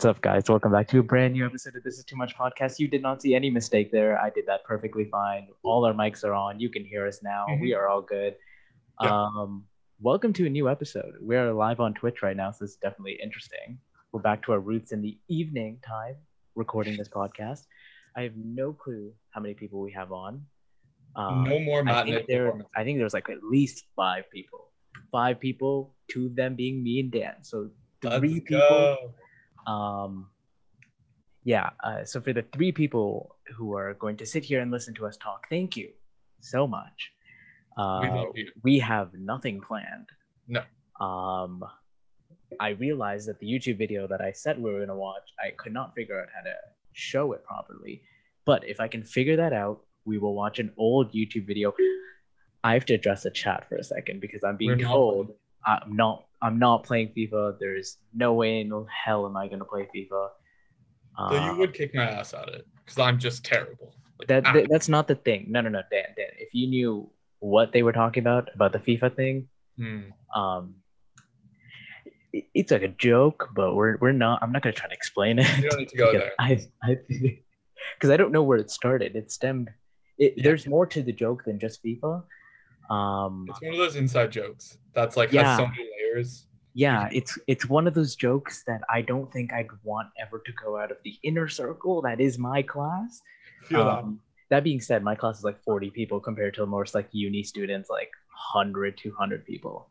What's up, guys? Welcome back to a brand new episode of This Is Too Much Podcast. You did not see any mistake there. I did that perfectly fine. All our mics are on. You can hear us now. Mhm. We are all good. Um, welcome to a new episode. We are live on Twitch right now, so this is definitely interesting. We're back to our roots in the evening time recording this podcast. I have no clue how many people we have on. Um, no more I think there. I think there's like at least five people. Five people, two of them being me and Dan. So Let's three people. go. Um, yeah. Uh, so for the three people who are going to sit here and listen to us talk, thank you so much. Uh, We love you. we have nothing planned. No. Um, I realized that the YouTube video that I said we were gonna watch, I could not figure out how to show it properly. But if I can figure that out, we will watch an old YouTube video. I have to address the chat for a second because I'm being told I'm not I'm not playing FIFA. There's no way in hell am I gonna play FIFA. So Uh, you would kick my ass at it because I'm just terrible. Like, that, ah, that that's not the thing. No, no, no, Dan, Dan. If you knew what they were talking about about the FIFA thing, hmm. um, it- it's like a joke, but we're we're not. I'm not gonna try to explain it. You don't need to go there. I I because I don't know where it started. It stemmed. It, Yeah. There's more to the joke than just FIFA. Um, It's one of those inside jokes that's like Yeah. has so many layers. yeah, it's it's one of those jokes that I don't think I'd want ever to go out of the inner circle that is my class. Feel Um, that being said, my class is like 40 people compared to most like uni students, like 100, 200 people.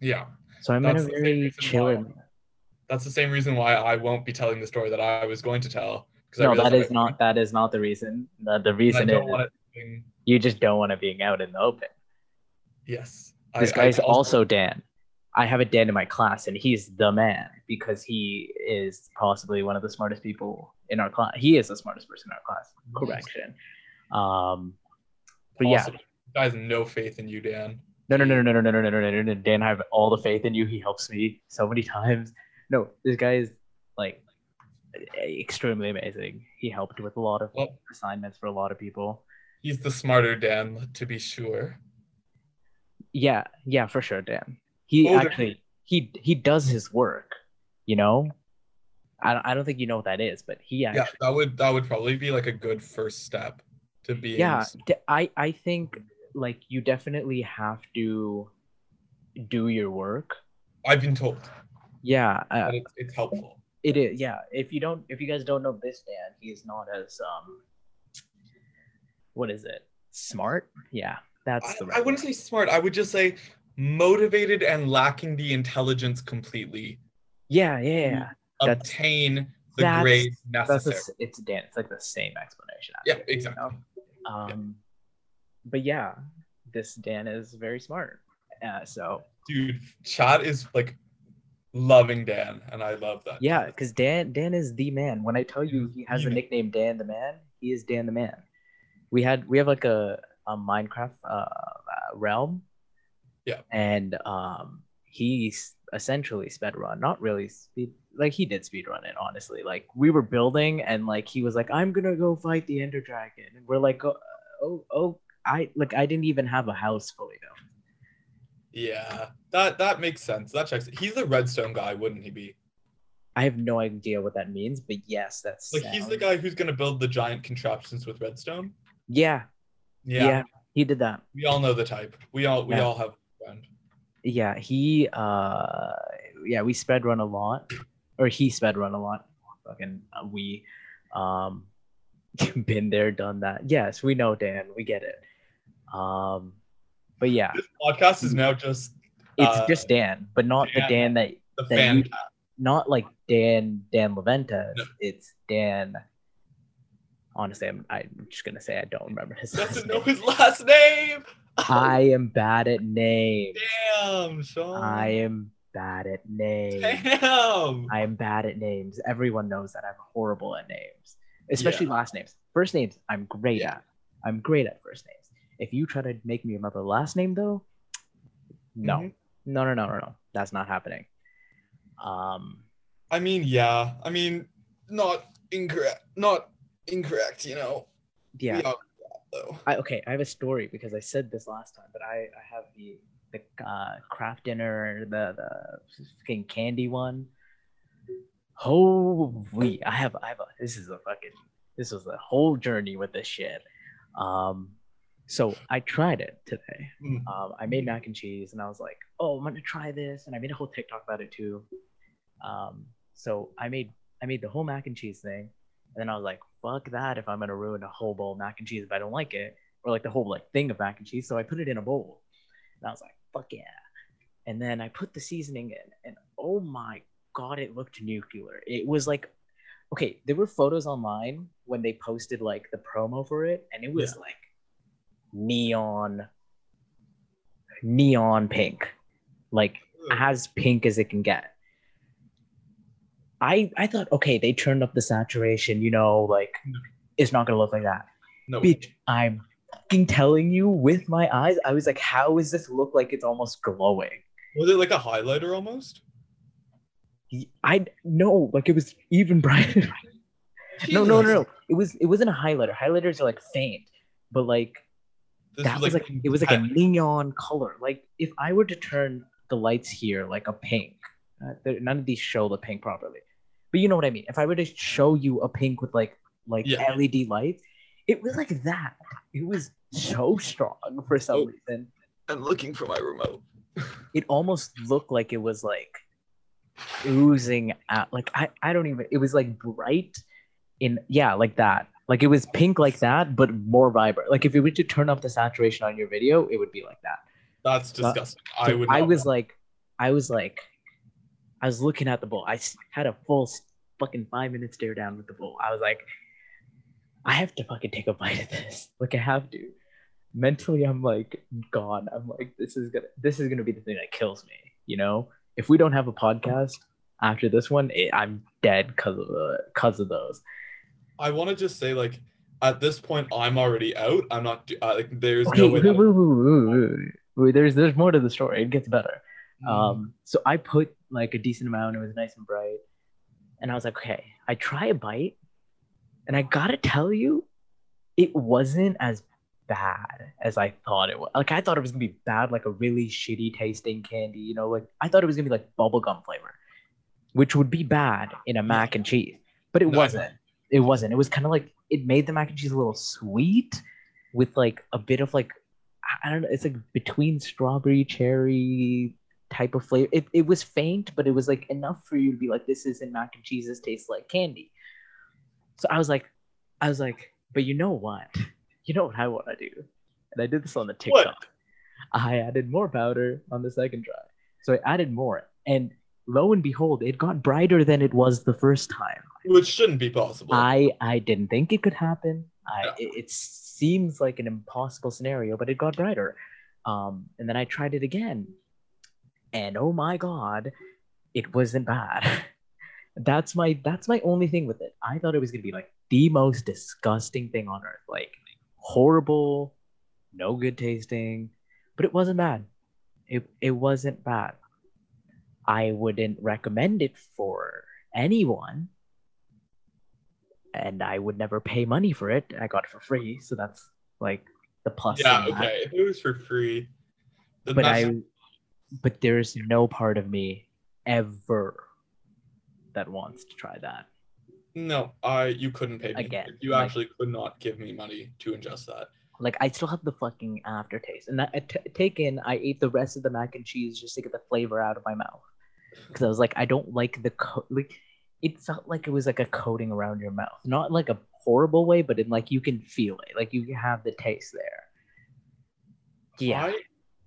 Yeah, So I'm That's in a very chill. that's the same reason why I won't be telling the story that I was going to tell. No, that is not that is not the reason. The, the reason is being- you just don't want to being out in the open. Yes. This I- I guy's also Dan. I have a Dan in my class, and he's the man because he is possibly one of the smartest people in our class. He is the smartest person in our class. Correction. Um, but yeah, also- I have no faith in you, Dan. No, no, no, no, no, no, no, no, no, no, no. Dan, I have all the faith in you. He helps me so many times. No, this guy is like extremely amazing. He helped with a lot of Well- assignments for a lot of people. He's the smarter Dan, to be sure. Yeah, yeah, for sure, Dan. He there- actually he he does his work. You know, I don't- I don't think you know what that is, but he actually Yeah, that would that would probably be like a good first step to be yeah I I think like you definitely have to do your work I've been told yeah uh, it's, it's helpful. It is, yeah. If you don't, if you guys don't know this Dan, he's not as um, what is it? Smart? Yeah, that's I, the. I right wouldn't word. say smart. I would just say motivated and lacking the intelligence completely. Yeah, yeah, yeah. That's- Obtain the that's- grades necessary. the, s- it's Dan. It's like the same explanation. Yeah, actually, you exactly. know? Um, but yeah, this Dan is very smart. Uh, so Dude, Chad is like loving Dan, and I love that. yeah, because Dan Dan is the man. When I tell you he has a Yeah. nickname Dan the man, he is Dan the man. We had we have like a, a Minecraft uh, realm. Yeah. And um he's essentially sped run, not really speed like he did speed run it, honestly. Like we were building and like he was like, I'm gonna go fight the Ender Dragon. And we're like, oh oh, oh I like I didn't even have a house fully built. Yeah, that that makes sense. That checks. He's the redstone guy, wouldn't he be? I have no idea what that means, but yes, that's Like he's the guy who's gonna build the giant contraptions with redstone. Yeah, Yeah, yeah, he did that. we all know the type. We all we Yeah. all have friend. yeah he uh yeah we sped run a lot or he sped run a lot fucking uh, we um been there done that yes we know dan we get it um but yeah This podcast is now just it's uh, just dan but not the Dan. dan that the that fan. you- not like dan dan leventa No. it's dan honestly I'm, I'm just gonna say i don't remember his doesn't know name. his last name. I am bad at names Damn, Sean. i am bad at names Damn. I am bad at names. Everyone knows that I'm horrible at names, especially last names. First names, I'm great Yeah. at. I'm great at first names. If you try to make me remember last name, though, no, Mhm. no, no, no, no, no, that's not happening. Um, I mean, yeah. I mean, not incorrect. Not incorrect. You know. yeah. We all though. I, okay, I have a story because I said this last time, but I, I have the the uh, Kraft Dinner, the the fucking candy one. holy I have I have a this is a fucking this was a whole journey with this shit. Um so I tried it today. Mm. Um, I made mac and cheese and I was like, oh, I'm gonna try this. And I made a whole TikTok about it too. Um, so I made I made the whole mac and cheese thing. And then I was like, fuck that if I'm gonna ruin a whole bowl of mac and cheese if I don't like it. Or like the whole like thing of mac and cheese. So I put it in a bowl. And I was like, fuck yeah. And then I put the seasoning in, and oh my god, it looked nuclear. It was like okay, there were photos online when they posted like the promo for it, and it was Yeah. like neon neon pink. Like as pink as it can get. I I thought, okay, they turned up the saturation, you know, like it's not gonna look like that. No. Bitch, I'm telling you with my eyes, I was like, how does this look like it's almost glowing? Was it like a highlighter almost? I no, like it was even brighter. no, no, no, no. It was it wasn't a highlighter. Highlighters are like faint, but like This that was like, it was like a neon color. Like if I were to turn the lights here like a pink, uh, none of these show the pink properly. But you know what I mean. If I were to show you a pink with like like Yeah. LED lights, it was like that. It was so strong for some Oh. reason. I'm looking for my remote. It almost looked like it was like oozing out. Like I I don't even. It was like bright in yeah like that. Like it was pink like that, but more vibrant. Like if you were to turn up the saturation on your video, it would be like that. That's Uh, disgusting. I So would. I was want- like, I was like, I was looking at the bowl. I had a full fucking five minute stare down with the bowl. I was like, I have to fucking take a bite of this. Like I have to. Mentally, I'm like gone. I'm like, this is gonna, this is gonna be the thing that kills me. You know, if we don't have a podcast after this one, it, I'm dead because of the, because of those. I want to just say like. At this point, I'm already out. I'm not. do- Uh, like, there's Okay, no way. wait, wait, wait, wait, there's there's more to the story. It gets better. Mm. Um, so I put like a decent amount. It was nice and bright, and I was like, okay, I try a bite, and I gotta tell you, it wasn't as bad as I thought it was. Like I thought it was gonna be bad, like a really shitty tasting candy. You know, like I thought it was gonna be like bubblegum flavor, which would be bad in a mac and cheese, but it No, wasn't. It wasn't. It was kind of like it made the mac and cheese a little sweet, with like a bit of like I- don't know. It's like between strawberry, cherry type of flavor. It, it was faint, but it was like enough for you to be like, this isn't mac and cheese. This tastes like candy. So I was like, I was like, but you know what? You know what I want to do? And I did this on the TikTok. What? I added more powder on the second try. So I added more. And lo and behold, it got brighter than it was the first time. Which shouldn't be possible. I I didn't think it could happen. I it, it seems like an impossible scenario, but it got brighter. Um, and then I tried it again, and oh my god, it wasn't bad. that's my that's my only thing with it. I thought it was gonna be like the most disgusting thing on earth, like horrible, no good tasting, but it wasn't bad. It it wasn't bad. I wouldn't recommend it for anyone and I would never pay money for it. I got it for free, so that's like the plus. yeah. Okay. If it was for free. But I, but there's no part of me ever that wants to try that. No, I. You couldn't pay me. Again, You like- actually could not give me money to ingest that. Like I still have the fucking aftertaste, and that I t- take in. I ate the rest of the mac and cheese just to get the flavor out of my mouth because I was like, I don't like the co- like. It felt like it was like a coating around your mouth, not like a horrible way, but in like you can feel it, like you have the taste there. Yeah. I.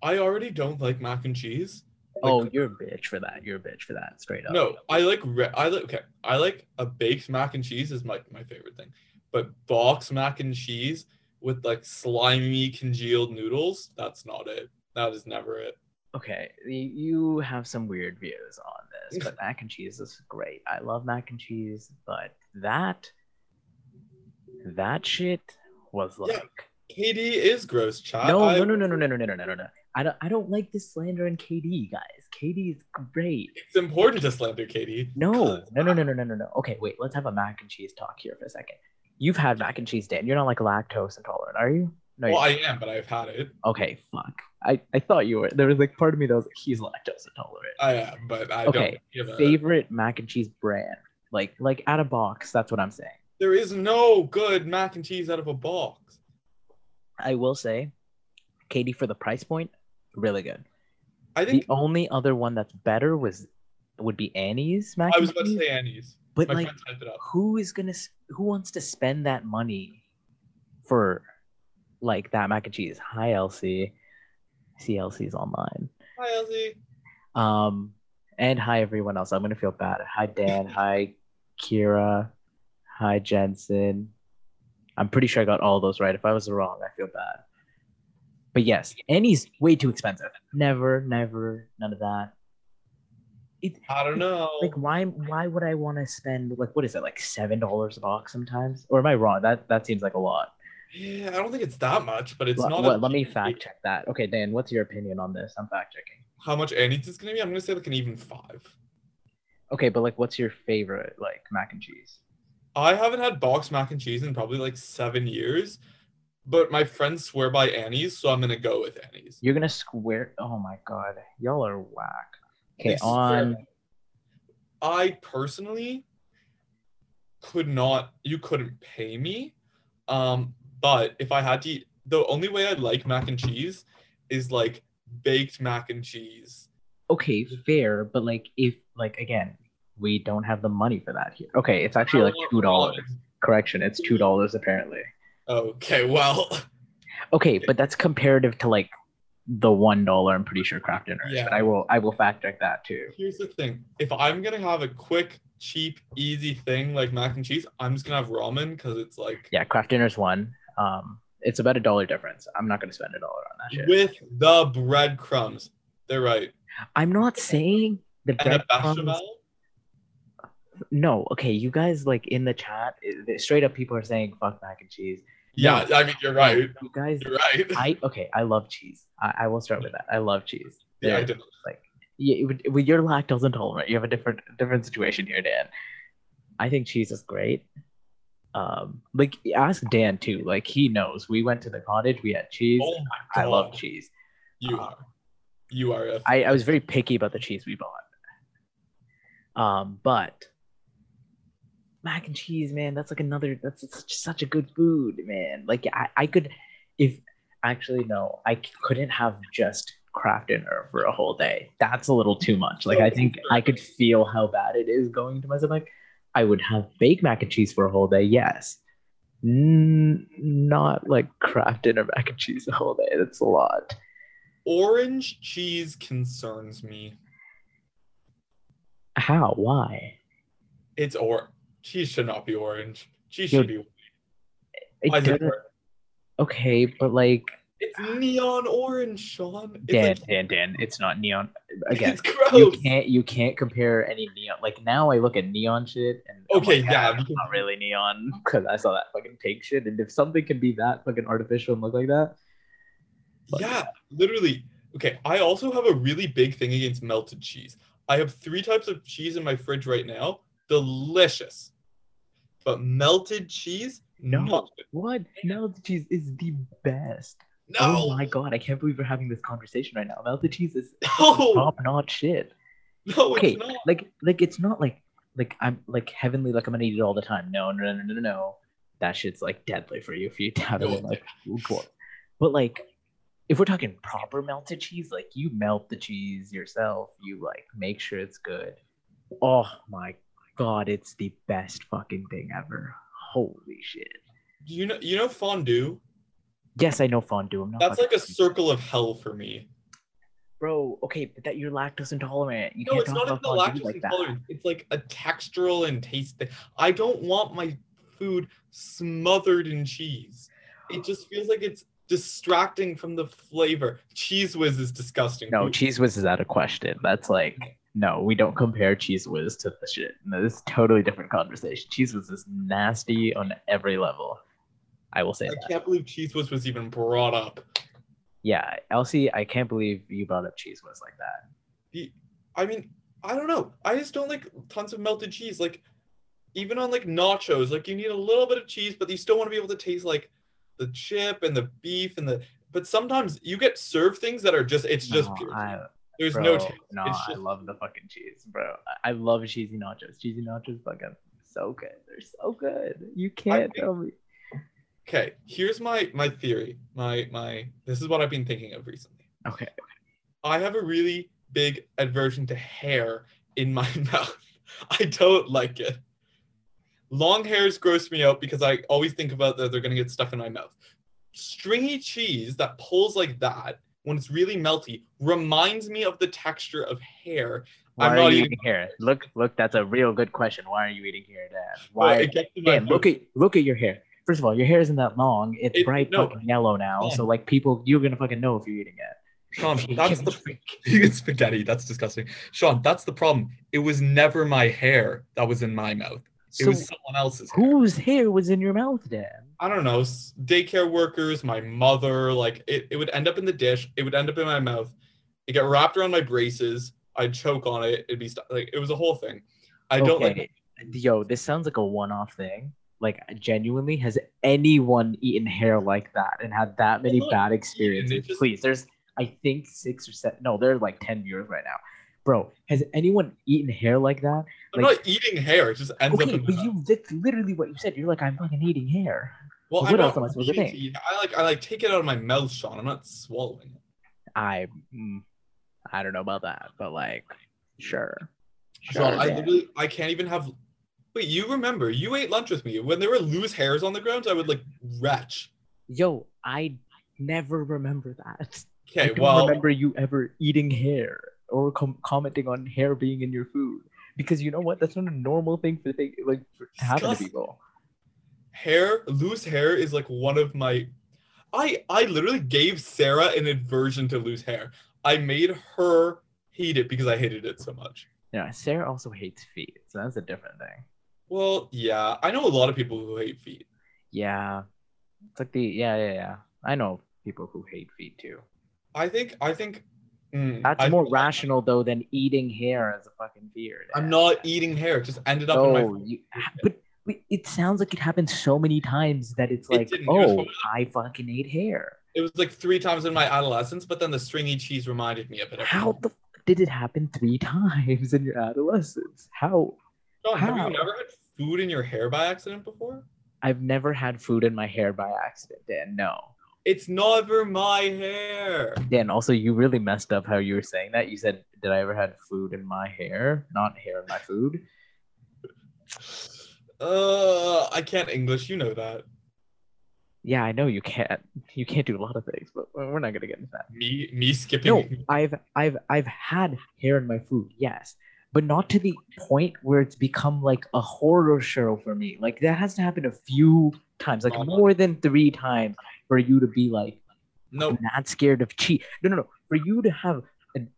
I already don't like mac and cheese. Oh, you're a bitch for that. You're a bitch for that. Straight up. No, I like re- I like okay. I like a baked mac and cheese is my my favorite thing, but box mac and cheese with like slimy congealed noodles, that's not it. That is never it. Okay, you have some weird views on this, but mac and cheese is great. I love mac and cheese, but that that shit was Yeah. like KD is gross, child. no, no, no, no, no, no, no, no, no, no. I don't, I don't like this slander in KD, guys. KD is great. It's important to slander KD. No, no, no, no, no, no, no, no. Okay, wait. Let's have a mac and cheese talk here for a second. You've had mac and cheese, Dan. You're not like lactose intolerant, are you? No. Well, I am, but I've had it. Okay, fuck. I, I thought you were. There was like part of me that was like, he's lactose intolerant. I am, but I Okay, don't a Favorite mac and cheese brand? Like like out of box. That's what I'm saying. There is no good mac and cheese out of a box. I will say, KD, for the price point, really good. I think The only other one that's better was would be Annie's mac I was about to say Annie's. but My like, who is gonna who wants to spend that money for like that mac and cheese? Hi, Elsie. Elsie's online. Hi, Elsie. Um, and hi everyone else. I'm gonna feel bad. Hi Dan. hi Kira. Hi Jensen. I'm pretty sure I got all those right. If I was wrong, I feel bad. But yes, Annie's way too expensive. Never, never, none of that. It, I don't know. like why why would I want to spend like what is it like seven dollars a box sometimes? Or am I wrong? That that seems like a lot. yeah, I don't think it's that much, but it's Let- not. what- a- let me fact check that. Okay, Dan, what's your opinion on this? I'm fact checking. How much Annie's is gonna be? I'm gonna say like an even five. Okay, but like what's your favorite like mac and cheese? I haven't had box mac and cheese in probably like seven years, but my friends swear by Annie's, so I'm gonna go with Annie's. You're gonna square. Oh my god, y'all are whack. Okay, on. I personally could not. You couldn't pay me, um. But if I had to, eat, the only way I like mac and cheese is like baked mac and cheese. Okay, fair, but like if like again, we don't have the money for that here. Okay, it's actually like two dollars. Correction, it's two dollars apparently. Okay, well, Okay, but that's comparative to like the one dollar. I'm pretty sure Kraft Dinner. Yeah. But I will I will fact check that too. here's the thing: if I'm gonna have a quick, cheap, easy thing like mac and cheese, I'm just gonna have ramen because it's like Yeah, Kraft Dinner's one. Um, it's about a dollar difference. I'm not gonna spend a dollar on that shit. with the breadcrumbs. They're right, I'm not saying the breadcrumbs. bechamel. No, okay, you guys like in the chat, straight up people are saying fuck mac and cheese. Yeah, I mean you're right. You guys, You're right. I okay, I love cheese. I, I will start with that. I love cheese. yeah, I do. would- when you're lactose intolerant, you have a different different situation here, Dan. I think cheese is great. Um, like ask Dan too. Like he knows. We went to the cottage. We had cheese. Oh I love cheese. You are, you are. A, I, I was very picky about the cheese we bought. Um, but mac and cheese, man, that's like another. That's such, such a good food, man. Like I, I could, if actually no, I couldn't have just Kraft Dinner for a whole day. That's a little too much. Like I think I could feel how bad it is going to my stomach. I would have baked mac and cheese for a whole day. Yes. N- not like Kraft Dinner mac and cheese the whole day. That's a lot. orange cheese concerns me. How? Why? It's or cheese should not be orange. Cheese Yo, should be. Is it okay, but like It's neon orange, Sean. It's Dan, like, Dan, Dan, it's not neon. Again, it's you can't you can't compare any neon. Like now, I look at neon shit and Okay, like, yeah, "Ah, because- not really neon because I saw that fucking pink shit. And if something can be that fucking artificial and look like that, but- Yeah, literally. Okay, I also have a really big thing against melted cheese. I have three types of cheese in my fridge right now. Delicious. But melted cheese? No. what melted cheese is the best. No. Oh my god, I can't believe we're having this conversation right now. Melted cheese is No. top notch shit. No, okay, it's not. like like it's not like like I'm like heavenly like I'm gonna eat it all the time. No, no, no, no, no, no. That shit's like deadly for you if you have it in like food form. But like if we're talking proper melted cheese, like you melt the cheese yourself, you like make sure it's good. Oh my god, it's the best fucking thing ever. Holy shit. Do you know you know fondue? Yes, I know fondue. I'm not That's like a circle of hell for me. bro. Okay, but that you're lactose intolerant. You No, it's not even the lactose like that. It's like a textural and taste thing. I don't want my food smothered in cheese. It just feels like it's distracting from the flavor. Cheez Whiz is disgusting. No, Who- Cheez Whiz is out of question. That's like no, we don't compare Cheez Whiz to the shit. No, this is a totally different conversation. Cheez Whiz is nasty on every level. I will say I that. can't believe Cheez Whiz was even brought up. Yeah, Elsie, I can't believe you brought up Cheez Whiz like that. The, I mean, I don't know. I just don't like tons of melted cheese. Like, even on like nachos, like you need a little bit of cheese, but you still want to be able to taste like the chip and the beef and the. But sometimes you get served things that are just it's just No, pure. I, There's bro, no taste. Nah, It's I love the fucking cheese, bro. I I love cheesy nachos. Cheesy nachos, fucking so good. They're so good. You can't think- tell me. Okay, here's my my theory. My my this is what I've been thinking of recently. Okay. I have a really big aversion to hair in my mouth. I don't like it. Long hairs gross me out because I always think about that they're gonna get stuck in my mouth. Stringy cheese that pulls like that when it's really melty reminds me of the texture of hair. Why I'm are not you eating- hair? Look, look. That's a real good question. Why are you eating hair, Dan? But Why? it gets in my Dan, mouth. look at look at your hair. First of all, your hair isn't that long. It's It- bright no. fucking yellow now. So like people, you're gonna fucking know if you're eating it. Sean, that's the spaghetti. That's disgusting. Sean, that's the problem. It was never my hair that was in my mouth. It So was someone else's. hair. whose hair was in your mouth, Dan? I don't know, daycare workers, my mother, like it, it would end up in the dish, it would end up in my mouth, it get wrapped around my braces, I'd choke on it, it'd be stu- like it was a whole thing. I don't like Okay. Yo, this sounds like a one-off thing. Like genuinely, has anyone eaten hair like that and had that many bad experiences? just- Please, there's I think six or seven. No, there are like ten viewers right now. Bro, has anyone eaten hair like that? I'm like- not eating hair, it just ends up Okay, but mouth. you that's literally what you said. You're like, I'm fucking eating hair. Well, what I'm else am I supposed to think? I like I like take it out of my mouth, Sean. I'm not swallowing it. I mm, I don't know about that, but like sure. Sean, I literally I can't even have Wait, you remember you ate lunch with me. When there were loose hairs on the ground, I would like retch. Yo, I never remember that. I Okay, don't well remember you ever eating hair or com- commenting on hair being in your food because you know what? That's not a normal thing for thing like for, to happen to people. hair loose hair is like one of my i i literally gave sarah an aversion to loose hair i made her hate it because i hated it so much Yeah, Sarah also hates feet, so that's a different thing. well yeah i know a lot of people who hate feet Yeah, it's like the yeah yeah yeah. I know people who hate feet too. i think i think mm, That's I- more rational though than eating hair as a fucking beard. i'm not eating hair it just ended up in my No, you, but, it sounds like it happened so many times that it's like. It oh, I fucking ate hair. it was like three times in my adolescence but then the stringy cheese reminded me of it How the f- did it happen three times in your adolescence? How? John, have how? you never had food in your hair by accident before I've never had food in my hair by accident, Dan. No. It's never my hair Yeah, and also, you really messed up how you were saying that. You said, Did I ever had food in my hair? Not hair in my food. uh i can't english you know that Yeah, I know you can't. You can't do a lot of things, but we're not gonna get into that. me me skipping No, I've I've I've had hair in my food, yes, but not to the point where it's become like a horror show for me. Like that has to happen a few times, like Uh-huh. more than three times, for you to be like no I'm not scared of cheese. No, no, no. For you to have an,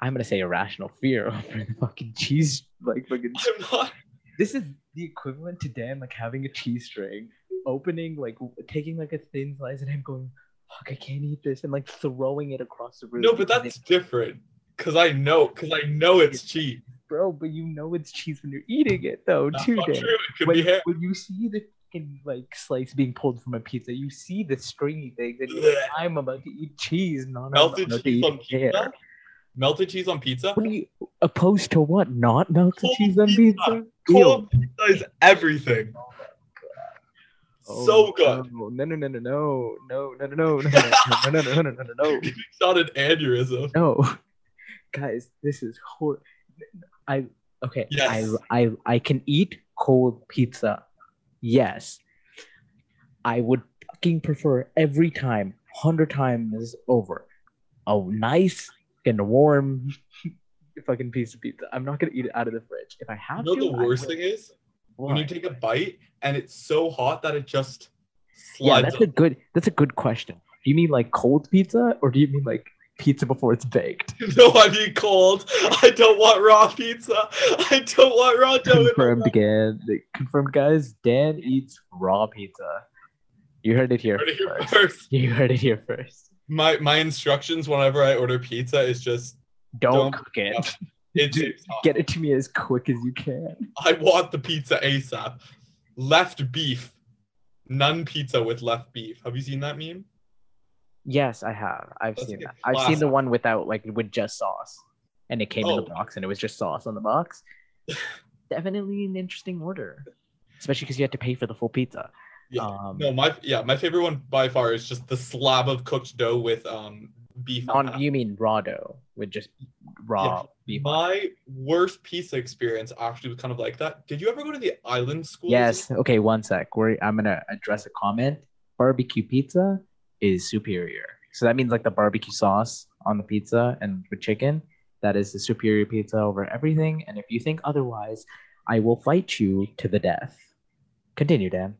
I'm gonna say irrational fear over the fucking cheese, like fucking. i'm not This is the equivalent to Dan like having a cheese string, opening like taking like a thin slice and him going, "Fuck, I can't eat this," and like throwing it across the room. No, but that's different. Cause I know, cause I know it's cheese. bro. But you know it's cheese when you're eating it, though, That's too, not true. It could When, be hair. when you see the fucking like slice being pulled from a pizza, you see the stringy things, and you're like, "I'm about to eat cheese, not Melted cheese on hair." pizza. Melted cheese on pizza. What are you opposed to? What? Not melted Cold cheese on pizza. pizza? Cold pizza is everything. Oh, so good. No, no, no, no, no, no, no, no, no, no, no, no, no, no, no, no, not an aneurysm. no, guys, this is hor. I okay. Yes. I I I can eat cold pizza. Yes, I would fucking prefer every time, hundred times over, a nice and warm fucking piece of pizza. I'm not gonna eat it out of the fridge. If I You have know to, the worst thing is when you take a bite and it's so hot that it just Yeah, that's a good that's a good question. Do you mean like cold pizza or do you mean like pizza before it's baked? no, I mean cold. I don't want raw pizza. I don't want raw dough. Confirmed again. Confirmed guys, Dan eats raw pizza. You heard it here Heard it here first. first. You heard it here first. My my instructions whenever I order pizza is just Don't, Don't cook it. it, Dude, it's. Get it to me as quick as you can. I want the pizza ASAP. Left beef. None pizza with left beef. Have you seen that meme? Yes, I have. I've That's seen that. I've seen the one without like with just sauce, and it came in Oh. the box, and it was just sauce on the box. Definitely an interesting order, especially because you had to pay for the full pizza. Yeah. Um, No, my yeah, my favorite one by far is just the slab of cooked dough with um beef. on you mean raw dough with just raw beef? on. My worst pizza experience actually was kind of like that. Did you ever go to the island school? Yes. Okay. One sec. We're, I'm gonna address a comment. Barbecue pizza is superior. So that means like the barbecue sauce on the pizza and with chicken. That is the superior pizza over everything. And if you think otherwise, I will fight you to the death. Continue, Dan.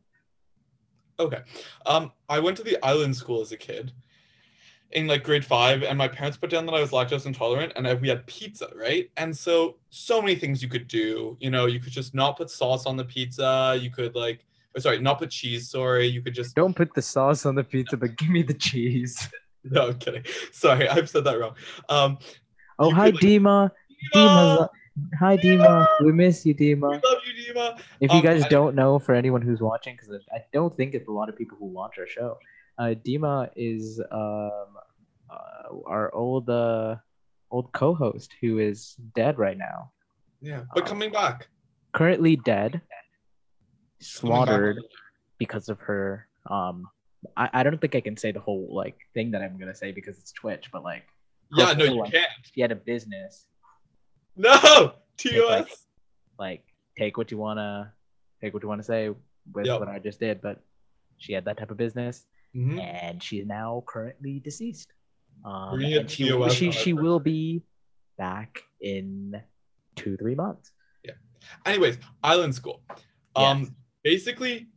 Okay. Um, I went to the island school as a kid in like grade five, and my parents put down that I was lactose intolerant, and I, we had pizza, right? And so, so many things you could do. You know, you could just not put sauce on the pizza. You could like, or sorry, not put cheese. Sorry, you could just. Don't put the sauce on the pizza, but give me the cheese. No, I'm kidding. Sorry, I've said that wrong. Um, Oh, hi, could, like- Dima. Dima's. Hi, Dima. We miss you, we Dima. love you, Dima. If you Um, guys I- don't know, for anyone who's watching, because I don't think it's a lot of people who watch our show, uh, Dima is um, uh, our old uh, old co-host who is dead right now. Yeah, but Um, coming back. Currently dead. Slaughtered because of her. Um, I, I don't think I can say the whole like thing that I'm gonna say because it's Twitch, but like Yeah, no, you can't. she had a business. No, TOS. like, like take what you wanna take what you wanna say with Yep. what I just did, but she had that type of business. Mhm. and she's now currently deceased. Um, and she, TOS she, she will be back in two three months. Yeah. Anyways, island school. Um, Yes. Basically,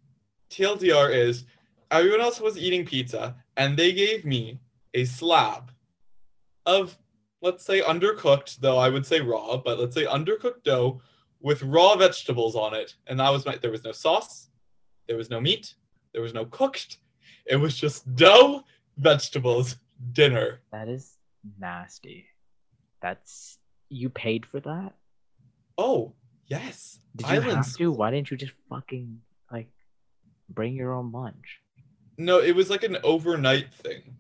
TLDR is everyone else was eating pizza, and they gave me a slab of, let's say, undercooked, though I would say raw, but let's say undercooked dough with raw vegetables on it, and that was my. There was no sauce, there was no meat, there was no cooked. It was just dough, vegetables, dinner. That is nasty. That's you paid for that. Oh yes, Did you have to? Why didn't you just fucking like bring your own lunch? No, it was like an overnight thing.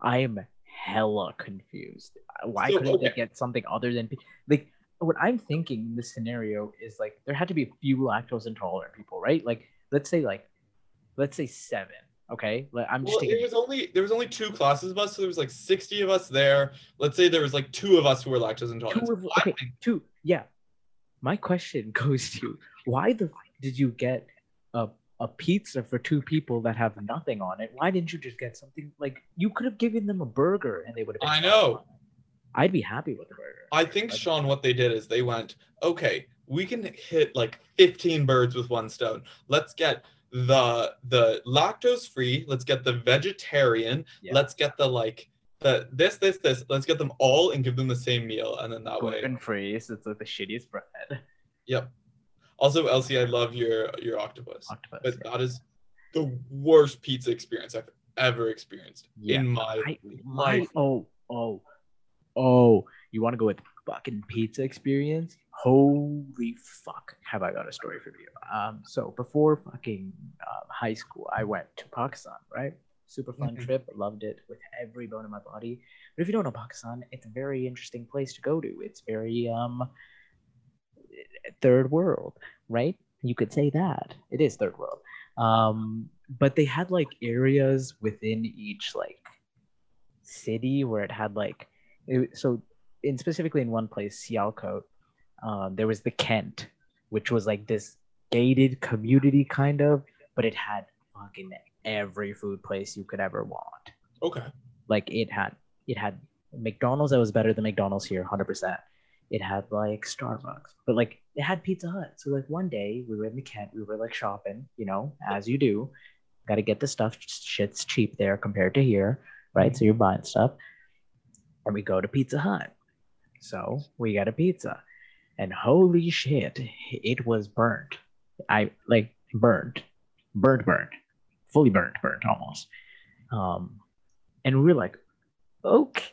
I am hella confused. Why So, couldn't they get something other than like what I'm thinking in this scenario is like there had to be a few lactose intolerant people, right? Like let's say like let's say seven. Okay, like, I'm just Well, thinking it was only there was only two classes of us, so there was like sixty of us there. Let's say there was like two of us who were lactose intolerant. two of, okay, two. Yeah, my question goes to you why the did you get a a pizza for two people that have nothing on it? Why didn't you just get something like you could have given them a burger and they would have? been I know. I'd be happy with the burger. I think Sean, what they did is they went, okay, we can hit like fifteen birds with one stone. Let's get the the lactose free. Let's get the vegetarian. Yeah. Let's get the like the this this this. Let's get them all and give them the same meal, and then that way. gluten free, so it's like the shittiest bread. Yep. Also, Elsie, I love your your octopus. Octopus. but that is the worst pizza experience I've ever experienced Yeah. in my I, my, life. oh, oh, oh, you want to go with fucking pizza experience? Holy fuck, have I got a story for you? Um, so before fucking um, high school, I went to Pakistan, right? Super fun Mhm. trip, loved it with every bone in my body. But if you don't know Pakistan, it's a very interesting place to go to. It's very um third world, right? You could say that it is third world. Um, but they had like areas within each like city where it had like it, so in specifically in one place Sialkot, um, there was the Kent, which was like this gated community kind of, but it had fucking every food place you could ever want. okay. Like it had it had McDonald's that was better than McDonald's here, hundred percent. It had like Starbucks, but like it had Pizza Hut. So like one day we were in the Kent, we were like shopping, you know, as you do. Got to get the stuff. Shit's cheap there compared to here, right? So you're buying stuff, and we go to Pizza Hut. So we got a pizza, and holy shit, it was burnt. I like burnt, burnt, burnt, fully burnt, burnt almost. Um, and we were like, okay,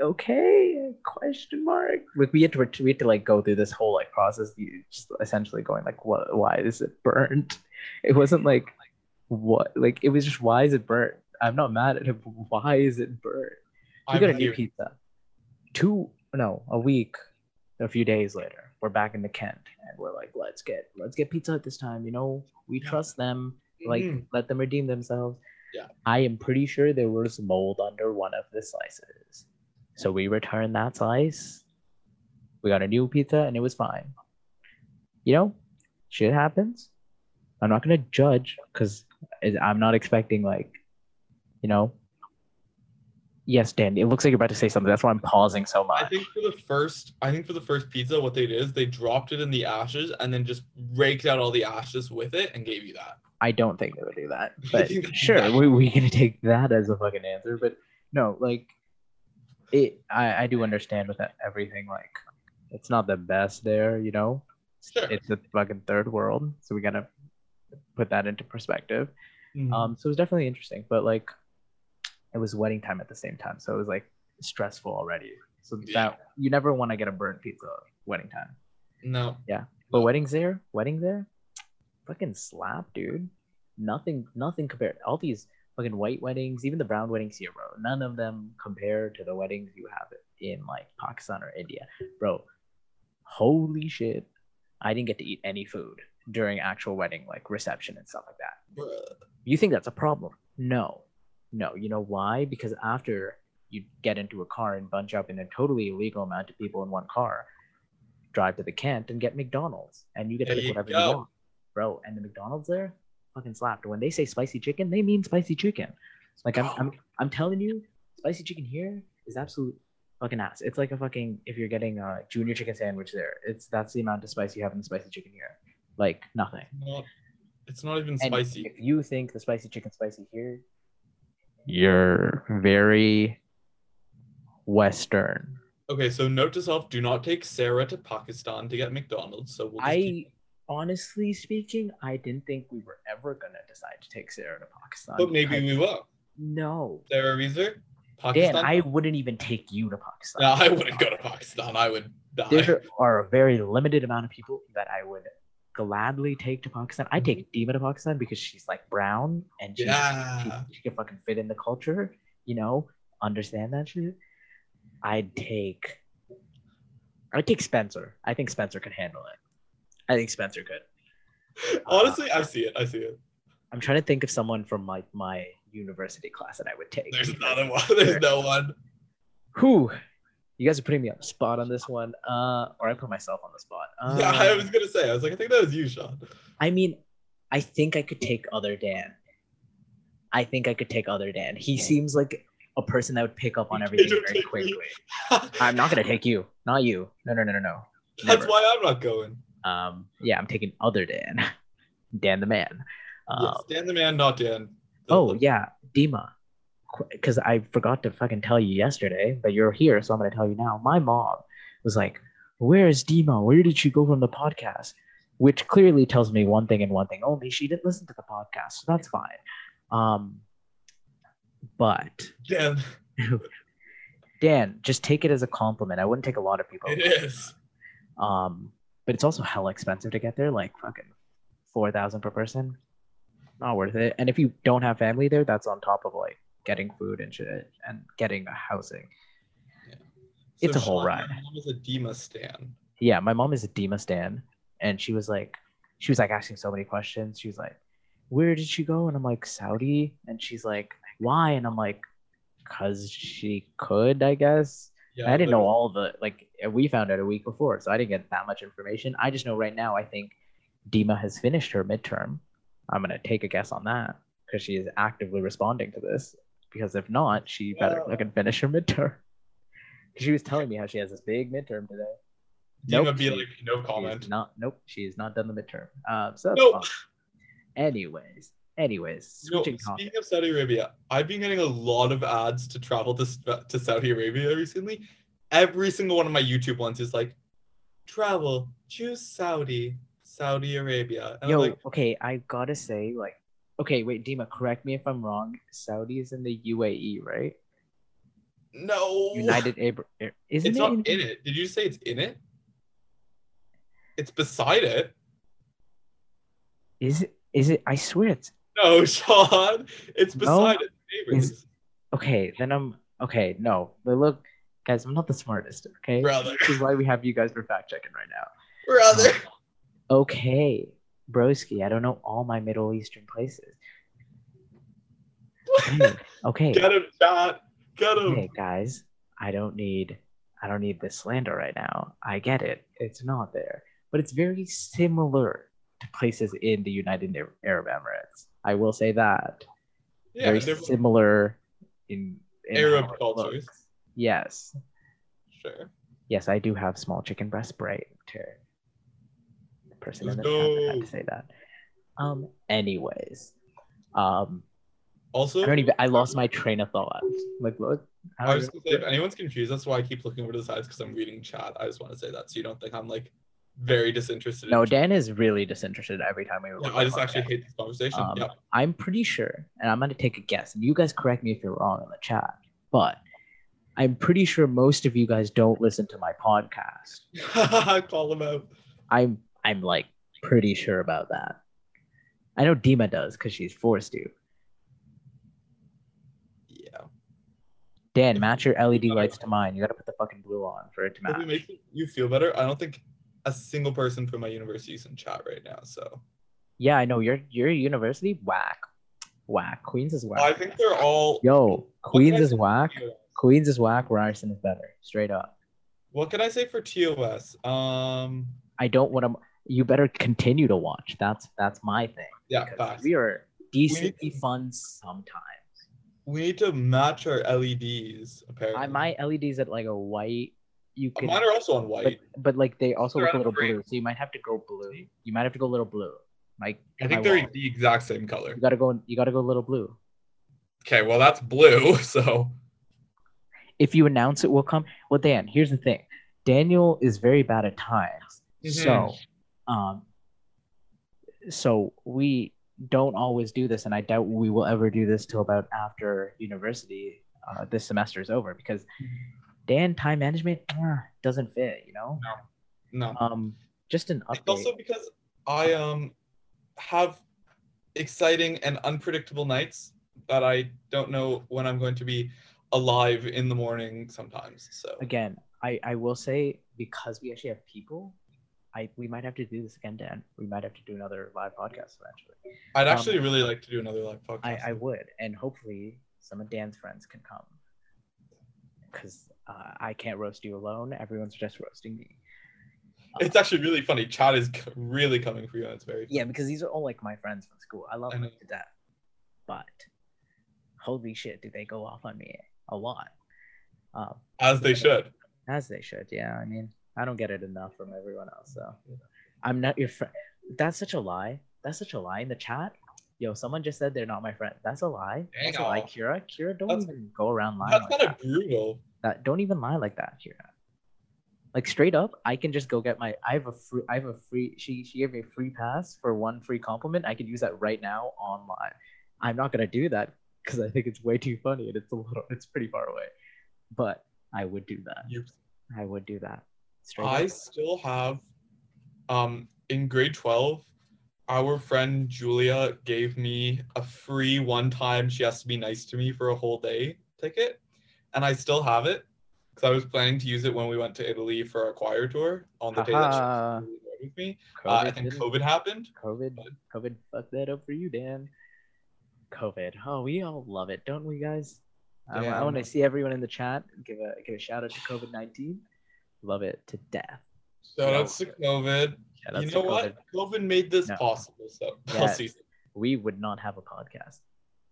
okay, question mark. Like we had to we had to like go through this whole like process, you just essentially going like, what? Why is it burnt? It wasn't like what like it was just why is it burnt I'm not mad at it. Why is it burnt? We got a new pizza. Two no, a week, a few days later, we're back in the Kent, and we're like, let's get let's get pizza at this time. You know, we Yeah. trust them. Like, Mhm. let them redeem themselves. Yeah. I am pretty sure there was mold under one of the slices, so we returned that slice. We got a new pizza, and it was fine. You know, shit happens. I'm not gonna judge because I'm not expecting like, you know. Yes, Dan. It looks like you're about to say something. That's why I'm pausing so much. I think for the first, I think for the first pizza, what they did is they dropped it in the ashes and then just raked out all the ashes with it and gave you that. I don't think they would do that. But think they do sure, we we can take that as a fucking answer. But no, like it. I I do understand with that everything. Like it's not the best there. You know, Sure. it's the fucking third world, so we gotta put that into perspective. Mhm. Um, so it was definitely interesting, but like it was wedding time at the same time, so it was like stressful already. So Yeah. that you never want to get a burnt pizza wedding time. no. Yeah. But weddings there, wedding there, fucking slap, dude. Nothing, nothing compared. All these fucking white weddings, even the brown weddings here, bro. None of them compare to the weddings you have in like Pakistan or India, bro. Holy shit! I didn't get to eat any food during actual wedding, like reception and stuff like that. Bruh. You think that's a problem? No. No. You know why? Because after you get into a car and bunch up in a totally illegal amount of people in one car, drive to the Kent and get McDonald's and you get to pick you whatever go. you want. Bro, and the McDonald's there fucking slapped. When they say spicy chicken, they mean spicy chicken. Like I'm I'm I'm telling you, spicy chicken here is absolute fucking ass. It's like a fucking if you're getting a junior chicken sandwich there, it's that's the amount of spice you have in the spicy chicken here. Like nothing. Not, it's not even And spicy. If you think the spicy chicken spicy here, you're very Western. Okay, so note to self: do not take Sarah to Pakistan to get McDonald's. So we'll just keep- I honestly speaking, I didn't think we were ever gonna decide to take Sarah to Pakistan. but maybe we will. no. Sarah Reeser, Pakistan. Dan, I wouldn't even take you to Pakistan. no, I wouldn't go to Pakistan. I would die. There are a very limited amount of people that I would gladly take to Pakistan. I take mm-hmm. Dima to Pakistan because she's like brown and she, Yeah. she, she can fucking fit in the culture, you know, understand that shit. I'd take I'd take Spencer. I think Spencer could handle it. I think Spencer could. Honestly, I see it. I see it. I'm trying to think of someone from like my university class that I would take. There's because- another one. There's no one. Whew. You guys are putting me on the spot on this one. Uh, or I put myself on the spot. Uh, yeah, I was gonna say. I was like, I think that was you, Sean. I mean, I think I could take other Dan. I think I could take other Dan. He seems like a person that would pick up on everything very quickly. I'm not gonna take you. Not you. No, no, no, no, no. That's Never. why I'm not going. Um, yeah, I'm taking other Dan. Dan the man. Um, yes, Dan the man, not Dan. The- Oh the- yeah, Dima. Because I forgot to fucking tell you yesterday, but you're here, so I'm gonna tell you now. My mom was like, "Where is Dima? Where did she go from the podcast?" Which clearly tells me one thing and one thing only: she didn't listen to the podcast, so that's fine. Um, but Dan. Dan, just take it as a compliment. I wouldn't take a lot of people. It is. Um, but it's also hella expensive to get there, like fucking four thousand per person. Not worth it. And if you don't have family there, that's on top of like getting food and shit and getting a housing. yeah. It's a whole Sean, ride. My mom is a Dima stan. Yeah, my mom is a Dima stan, and she was like, she was like asking so many questions. She was like, "Where did she go?" And I'm like, "Saudi." And she's like, "Why?" And I'm like, "Cause she could, I guess." Yeah, I didn't know all the like we found out a week before, so I didn't get that much information. I just know right now I think Dima has finished her midterm. I'm gonna take a guess on that because she is actively responding to this. Because if not, she better Yeah. fucking finish her midterm. She was telling me how she has this big midterm today. Dima Nope, be like, no She comment. not. Nope, she is not done the midterm. Um, so that's Nope. fine. Anyways, anyways, You know, switching topics. speaking of Saudi Arabia, I've been getting a lot of ads to travel to, to Saudi Arabia recently. Every single one of my YouTube ones is like, travel, choose Saudi, Saudi Arabia. And Yo, I'm like, okay, I gotta say, like, okay, wait, Dima, correct me if I'm wrong. Saudi is in the UAE, right? no. United Arab, Ar- er, isn't It's it? not in- in it. Did you say it's in it? It's beside it. Is it? Is it? I swear it's. No, Sean. It's beside it. neighbors. Okay, then I'm okay. No, but look, guys, I'm not the smartest. Okay, Brother. this is why we have you guys for fact checking right now. Brother. Okay, broski, I don't know all my Middle Eastern places. Okay, okay, Get him, chat. Get him. okay, guys, I don't need, I don't need this slander right now. I get it. It's not there, but it's very similar to places in the United Arab Emirates. I will say that. Yeah, very similar in, in Arab cultures. Yes, sure. yes, I do have small chicken breast brain to person in Let's the chat that had to say that. Um, anyways, um, Also, I don't even. I lost my train of thought. Like, look, I was gonna say, if anyone's confused, that's why I keep looking over to the sides because I'm reading chat. I just want to say that so you don't think I'm like very disinterested. no, in Dan is really disinterested every time we. Yeah, I just actually hate this conversation. Um, yeah. I'm pretty sure, and I'm gonna take a guess, and you guys correct me if you're wrong in the chat, but I'm pretty sure most of you guys don't listen to my podcast. Call them out. I'm I'm like pretty sure about that. I know Dima does because she's forced to. Yeah. Dan, match your LED lights to mine. You gotta put the fucking blue on for it to If it match. makes you feel better, I don't think a single person from my university is in chat right now. So Yeah, I know. Your your university whack, whack. Queens is whack. I think they're all. Yo, Queens is whack. Queens is whack. Ryerson is better. Straight up. What can I say for TOS? Um. I don't want to. You better continue to watch. That's that's my thing. Yeah. we are decently to- fun sometimes. We need to match our LEDs. Apparently. I, my LEDs at like a white. You can, Mine are also on but, white. but like they also They're look a little green. blue, so you might have to go blue. You might have to go a little blue. Like I think they're wall. the exact same color. You gotta go. You gotta go a little blue. Okay, well that's blue, so If you announce it will come. Well, Dan, here's the thing. Daniel is very bad at times. Mm-hmm. So, um, so we don't always do this, and I doubt we will ever do this till about after university. Uh, this semester is over because Dan time management ah, doesn't fit. You know. no. No. Um, just an It's update. also because I um have exciting and unpredictable nights that I don't know when I'm going to be alive in the morning sometimes. So Again, I I will say because we actually have people. I, we might have to do this again, Dan. We might have to do another live podcast eventually. I'd um, actually really like to do another live podcast. I, I would, and hopefully some of Dan's friends can come, because uh, I can't roast you alone. Everyone's just roasting me. it's actually really funny. Chad is really coming for you, and it's very Yeah, because these are all like my friends from school. I love I them to death, but holy shit, do they go off on me a lot? Um, as they should. as they should. Yeah, I mean, I don't get it enough from everyone else. So I'm not your friend. That's such a lie. That's such a lie in the chat. Yo, someone just said they're not my friend. That's a lie. That's a lie, Kira. Kira, don't That's- even go around lying. That's like kind that. of brutal. that don't even lie like that Kira. like straight up i can just go get my i have a free i have a free she she gave me a free pass for one free compliment i could use that right now online i'm not gonna do that because i think it's way too funny and it's a little it's pretty far away but i would do that You, i would do that straight I up. still have, um, in grade twelve, our friend Julia gave me a free one-time she has to be nice to me for a whole day ticket, and I still have it because I was planning to use it when we went to Italy for our choir tour on the day that she was with me. COVID, Uh, I think COVID happened. covid covid fucked that up for you dan. Covid. Oh we all love it don't we guys? I, want to see everyone in the chat give a give a shout out to covid-19 love it to death Shout Yeah. outs to COVID. Out you know what? COVID made this No. possible. So Yes. We would not have a podcast.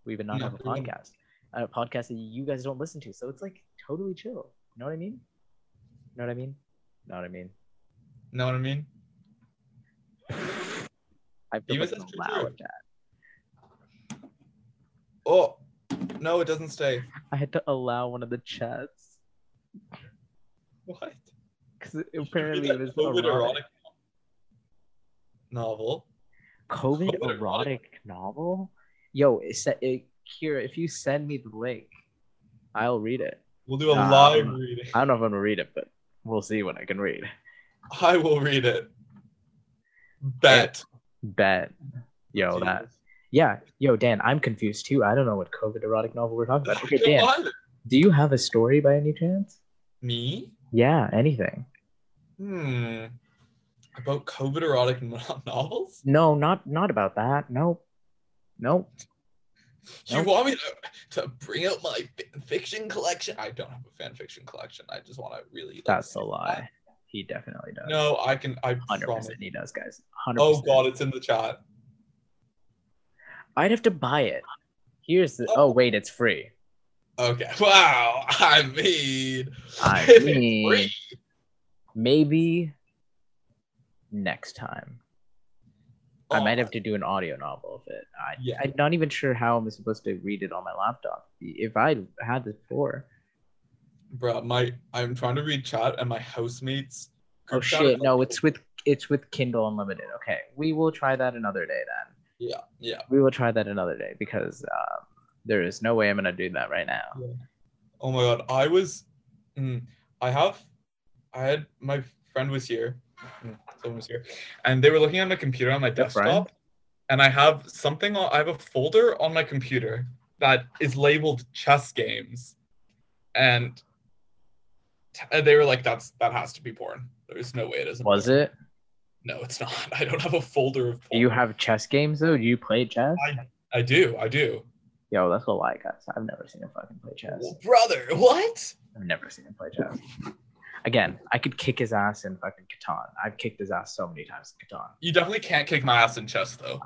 We would not No, have a podcast. A podcast that you guys don't listen to. So it's like totally chill. You know what I mean? You know what I mean? You Know what I mean? You Know what I mean? I feel Even like says I'm true, loud, true. chat. Oh no, it doesn't stay. I had to allow one of the chats What? Because You should read apparently it was COVID erotic. erotic novel. COVID, COVID erotic, erotic. novel. Yo, it said it, Kira. If you send me the link, I'll read it. We'll do a Um, live reading. I don't know if I'm gonna read it, but we'll see when I can read. I will read it. Bet. Bet. Yo, that Yeah, yo, Dan, I'm confused too. I don't know what COVID erotic novel we're talking about. Okay, Dan, do you have a story by any chance? Me? Yeah, anything. Hmm. About COVID erotic novels? No, not not about that. Nope. Nope. You Nope. want me to, to bring out my fiction collection? I don't have a fan fiction collection. I just want to really. like, That's a lie. He definitely does. No, I can. I hundred promise. percent he does, guys. Hundred. Oh god, it's in the chat. I'd have to buy it. Here's the. Oh. Oh wait, it's free. Okay. Wow. I mean, I mean- free, Maybe next time. I might oh, have to do an audio novel of it. I, Yeah. I'm not even sure how I'm supposed to read it on my laptop. If I had this before. Bro, my I'm trying to read chat and my housemates. Oh shit! No, it's with it's with Kindle Unlimited. Okay, we will try that another day then. Yeah, yeah. We will try that another day because um, there is no way I'm gonna do that right now. Oh my god, I was. mm, I have. I had my friend was here. mm, Someone was here, and they were looking at my computer on my Your friend? desktop, and I have something. I have a folder on my computer that is labeled chess games, and t- they were like, "That's that has to be porn. There's no way it isn't." Was porn." it? No, it's not. I don't have a folder of. Do you have chess games though? Do you play chess? I do. I do. Yo, that's a lie, guys. I've never seen him fucking play chess. Brother, what? I've never seen him play chess. Again, I could kick his ass in fucking Catan. I've kicked his ass so many times in Catan. You definitely can't kick my ass in chess, though.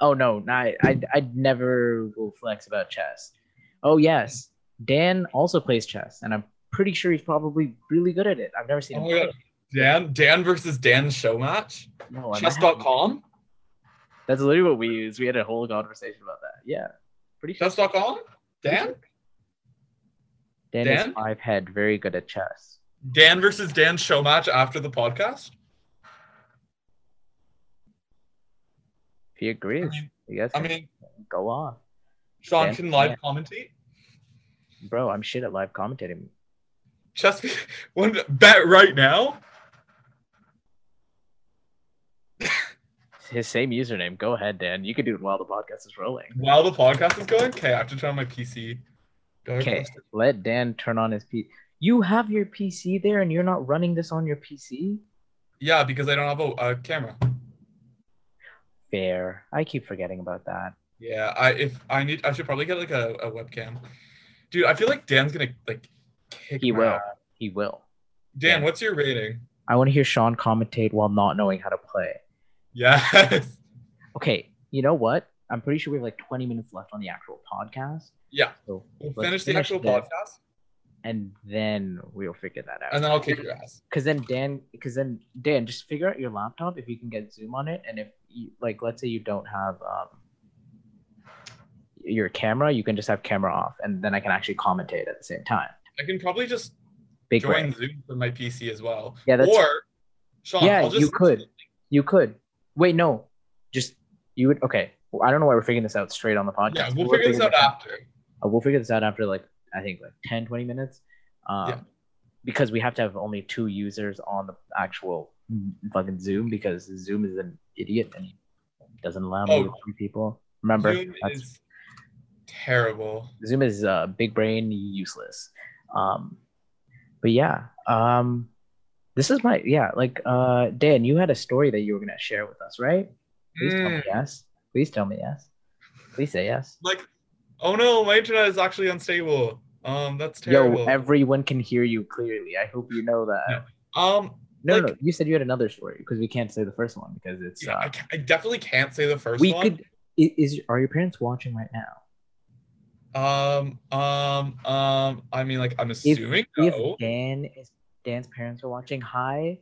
Oh no, I, I I never will flex about chess. Oh yes, Dan also plays chess, and I'm pretty sure he's probably really good at it. I've never seen Oh him. Dan, Dan versus Dan show match. No, Chess.com. That's literally what we use. We had a whole conversation about that. Yeah, pretty sure. Chess.com. Dan. Dan, Dan? is five head, very good at chess. Dan versus Dan show match after the podcast. If he agrees, I mean- you guys I mean, go on, Sean Dan- can live Dan. commentate. bro. I'm shit at live commentating. Chess. One bet right now. His same username. Go ahead, Dan. You can do it while the podcast is rolling. While the podcast is going. Okay, I have to turn on my PC. Okay, let Dan turn on his PC. You have your PC there, and you're not running this on your PC. Yeah, because I don't have a, a camera. Fair. I keep forgetting about that. Yeah, I if I need, I should probably get like a, a webcam. Dude, I feel like Dan's gonna like kick He will. ass. He will. Dan, Yeah. what's your rating? I want to hear Sean commentate while not knowing how to play. Yes. Okay, you know what? I'm pretty sure we have like 20 minutes left on the actual podcast. Yeah. So We'll let's finish the actual this, podcast, and then we'll figure that out. and then I'll kick your ass. Because then Dan, because then Dan, just figure out your laptop if you can get Zoom on it, and if you like, let's say you don't have um your camera, you can just have camera off, and then I can actually commentate at the same time. I can probably just Big join brain. Zoom from my PC as well. Yeah, that's- or Sean, Yeah, I'll just you could. You could. Wait, no, just you would. Okay, well, I don't know why we're figuring this out straight on the podcast. Yeah, we'll We'll figure this out after. Uh, we'll figure this out after like I think like 10, 20 minutes. Um, Yeah. Because we have to have only two users on the actual fucking Zoom because Zoom is an idiot and doesn't allow Oh. three people. Remember, Zoom that's, is terrible. Zoom is uh, big brain useless. Um, but yeah, um, this is my yeah. Like uh, Dan, you had a story that you were gonna share with us, right? Please tell me Mm, yes. Please tell me yes. Please say yes. like, oh no, my internet is actually unstable. Um, that's Yo, everyone can hear you clearly. I hope you know that. Yeah. um, No, Like- no, no. You said you had another story because we can't say the first one because it's. yeah, uh, I, I definitely can't say the first we one. could. Is are your parents watching right now? Um, um, um. I mean, like, I'm assuming if no. Dan is Dan's parents are watching, hi.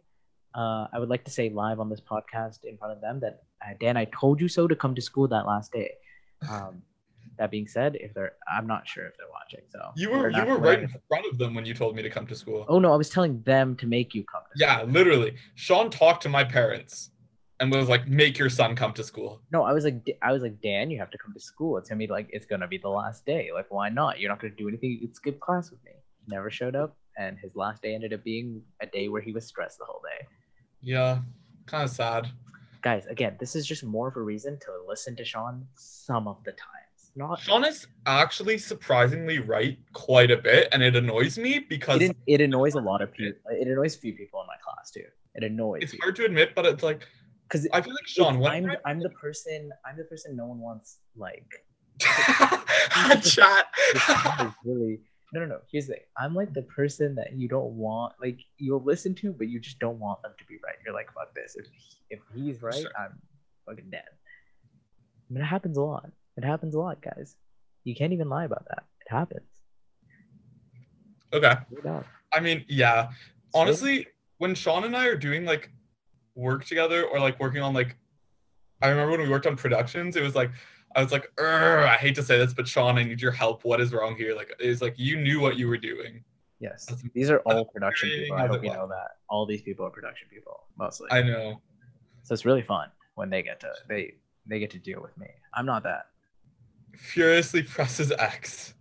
Uh, I would like to say live on this podcast in front of them that uh, Dan, I told you so to come to school that last day. Um, that being said, if they're, I'm not sure if they're watching. So You were you were right in front of them when you told me to come to school. Oh no, I was telling them to make you come. To Yeah, school. literally. Sean talked to my parents and was like, "Make your son come to school." No, I was like, I was like, Dan, you have to come to school. It's gonna be like, it's gonna be the last day. Like, why not? You're not gonna do anything. You could skip class with me. Never showed up, and his last day ended up being a day where he was stressed the whole day. Yeah, kind of sad. guys, again, this is just more of a reason to listen to Sean some of the times. Not Sean is actually surprisingly right quite a bit, and it annoys me because it, it annoys a lot of people. It annoys a few people in my class too. It annoys it's hard to admit, but it's like because I feel like Sean. When I'm I'm the person I'm the person no one wants like chat. really no no no here's the thing i'm like the person that you don't want like you'll listen to but you just don't want them to be right you're like fuck this if, if he's right Sure. i'm fucking dead I mean, it happens a lot it happens a lot guys you can't even lie about that it happens Okay. I mean, yeah. So- Honestly, when Sean and I are doing like work together or like working on like, I remember when we worked on productions, it was like, I was like, I hate to say this, but Sean, I need your help. What is wrong here? Like, it's like you knew what you were doing. yes these are all production people i hope you know that all these people are production people mostly I know. so it's really fun when they get to they they get to deal with me i'm not that Furiously presses X.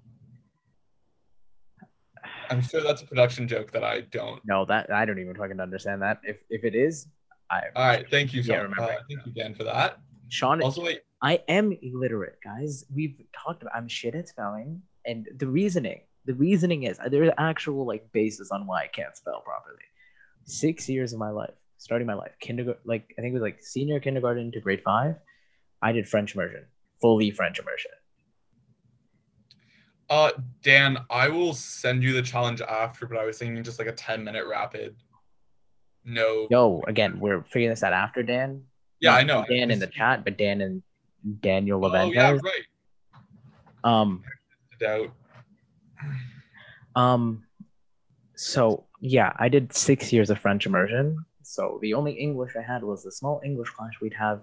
I'm sure that's a production joke that I don't. no that i don't even fucking understand that if if it is i All right, thank you, Yeah, Sean. remember. Uh, thank you, Dan, for that. sean Also, wait, I am illiterate, guys. We've talked about I'm shit at spelling, and the reasoning, the reasoning is there's actual like basis on why I can't spell properly. Six years of my life, starting my life, kindergarten, like I think it was like senior kindergarten to grade five, I did French immersion, fully French immersion. Uh, Dan, I will send you the challenge after, but I was thinking just like a 10 minute rapid. No. No, again, we're figuring this out after Dan. yeah, Not I know. Dan in the chat, but Dan and Daniel Oh, yeah, right. Um, Doubt. Um, so yeah, I did six years of French immersion. So the only English I had was the small English class we'd have,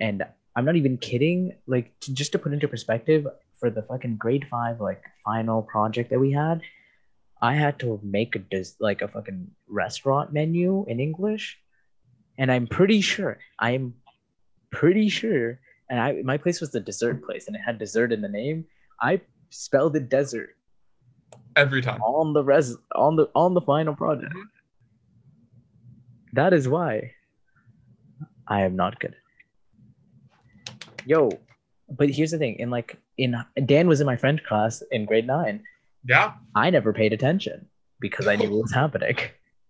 and I'm not even kidding. Like to, just to put into perspective, for the fucking grade five like final project that we had, I had to make a dis- like a fucking restaurant menu in English, and I'm pretty sure I'm pretty sure, and I my place was the dessert place, and it had dessert in the name. I spelled it desert Every time. on the res on the on the final project. Mhm. That is why I am not good. Yo, but here's the thing: in like in Dan was in my French class in grade nine. Yeah. I never paid attention because I knew what was happening.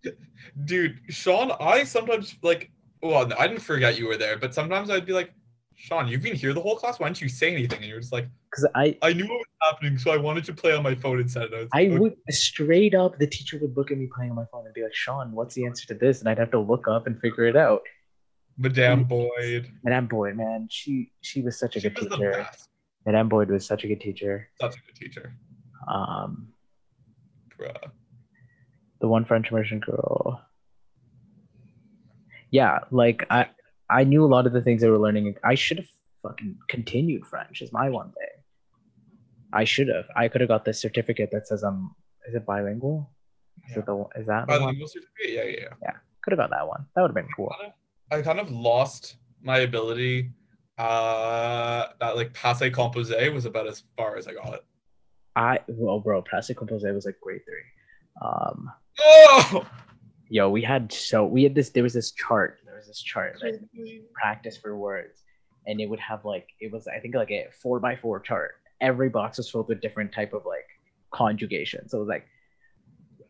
Dude, Sean, I sometimes like, well, I didn't forget you were there, but sometimes I'd be like, Sean, you've been here the whole class. Why didn't you say anything? And you're just like, Because I I knew what was happening, so I wanted to play on my phone instead. I, was I "Okay." would straight up the teacher would look at me playing on my phone and be like, Sean, what's the answer to this? And I'd have to look up and figure it out. Madame Boyd. Madame Boyd, man, she she was such a She good teacher. Best. Madame Boyd was such a good teacher. Such a good teacher. Um, Bruh. the one French immersion girl. Yeah, like I I knew a lot of the things they were learning. I should have fucking continued French. Is my one thing. I should have. I could have got this certificate that says I'm. Is it bilingual? Is Yeah. it the is that the one? Bilingual certificate? Yeah, yeah, yeah. yeah. Could have got that one. That would have been cool. kind of- I kind of lost my ability. Uh, that like passe composé was about as far as I got it. I well, bro, passe Compose was like grade three. Um, Oh, yo, we had so we had this. There was this chart. There was this chart like practice for words and it would have like it was i think like a four by four chart every box was filled with different type of like conjugation so it was like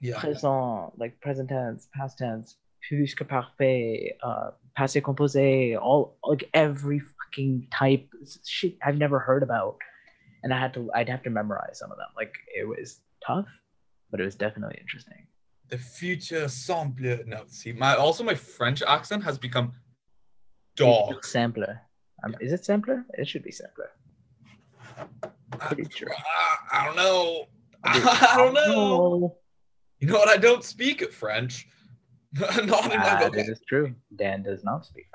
yeah. présent like present tense past tense plus que parfait uh passé composé all like every fucking type shit i've never heard about and i had to i'd have to memorize some of them like it was tough but it was definitely interesting The future sampler. No, see, my also my French accent has become dog. sampler um, is it sampler it should be sampler pretty sure. I, I don't know. I don't know. You know what? I don't speak French. Not in my that vocabulary. is true. Dan does not speak.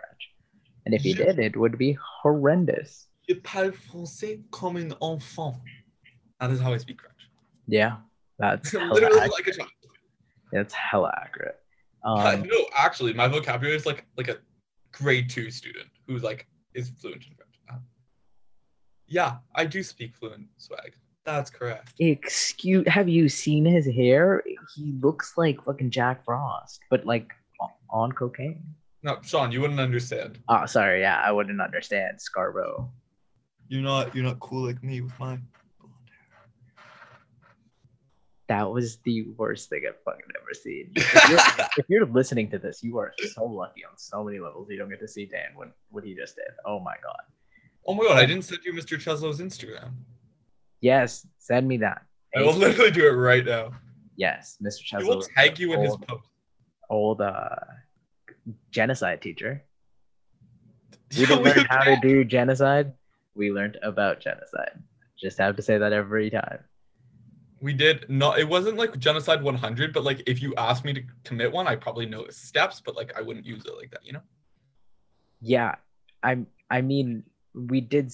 And if he did, it would be horrendous. Je parle français comme un enfant. That is how I speak French. Yeah, that's hella Literally accurate. like a child. That's hella accurate. Uh, Um, no, actually, my vocabulary is like like a grade two student who's like is fluent in French. Uh, yeah, I do speak fluent swag. That's correct. excuse, have you seen his hair? He looks like fucking Jack Frost, but like on cocaine. No, Sean, you wouldn't understand. Oh, sorry. Yeah, I wouldn't understand Scarborough. You're not you're not cool like me with mine. That was the worst thing I've fucking ever seen. If you're, if you're listening to this, you are so lucky on so many levels. You don't get to see Dan what what he just did. Oh my god. Oh my god, I didn't send you Mr. Cheslow's Instagram. Yes, send me that. I will literally do it right now. Yes, Mr. Cheslow. He will tag you in his post. old uh, genocide teacher. We Yeah, didn't learn how to do genocide. We learned about genocide. Just have to say that every time. We did not. It wasn't like genocide 100, but like if you asked me to commit one, I probably know its steps, but like I wouldn't use it like that, you know? Yeah, I'm. I mean, we did.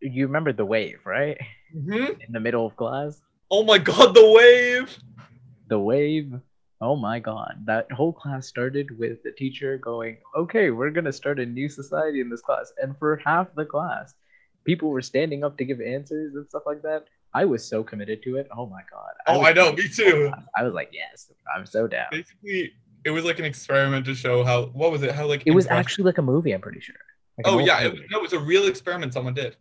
You remember the wave, right? Mm-hmm. In the middle of class, Oh my god, the wave! the wave. Oh my god, that whole class started with the teacher going, "Okay, we're gonna start a new society in this class," and for half the class, people were standing up to give answers and stuff like that. I was so committed to it. Oh my god. Oh, I know, me oh too. I was like, yes, I'm so down. Basically, it was like an experiment to show how. What was it? How like It was impressive- actually like a movie. I'm pretty sure. Like Oh yeah, it, movie. no, it was a real experiment someone did.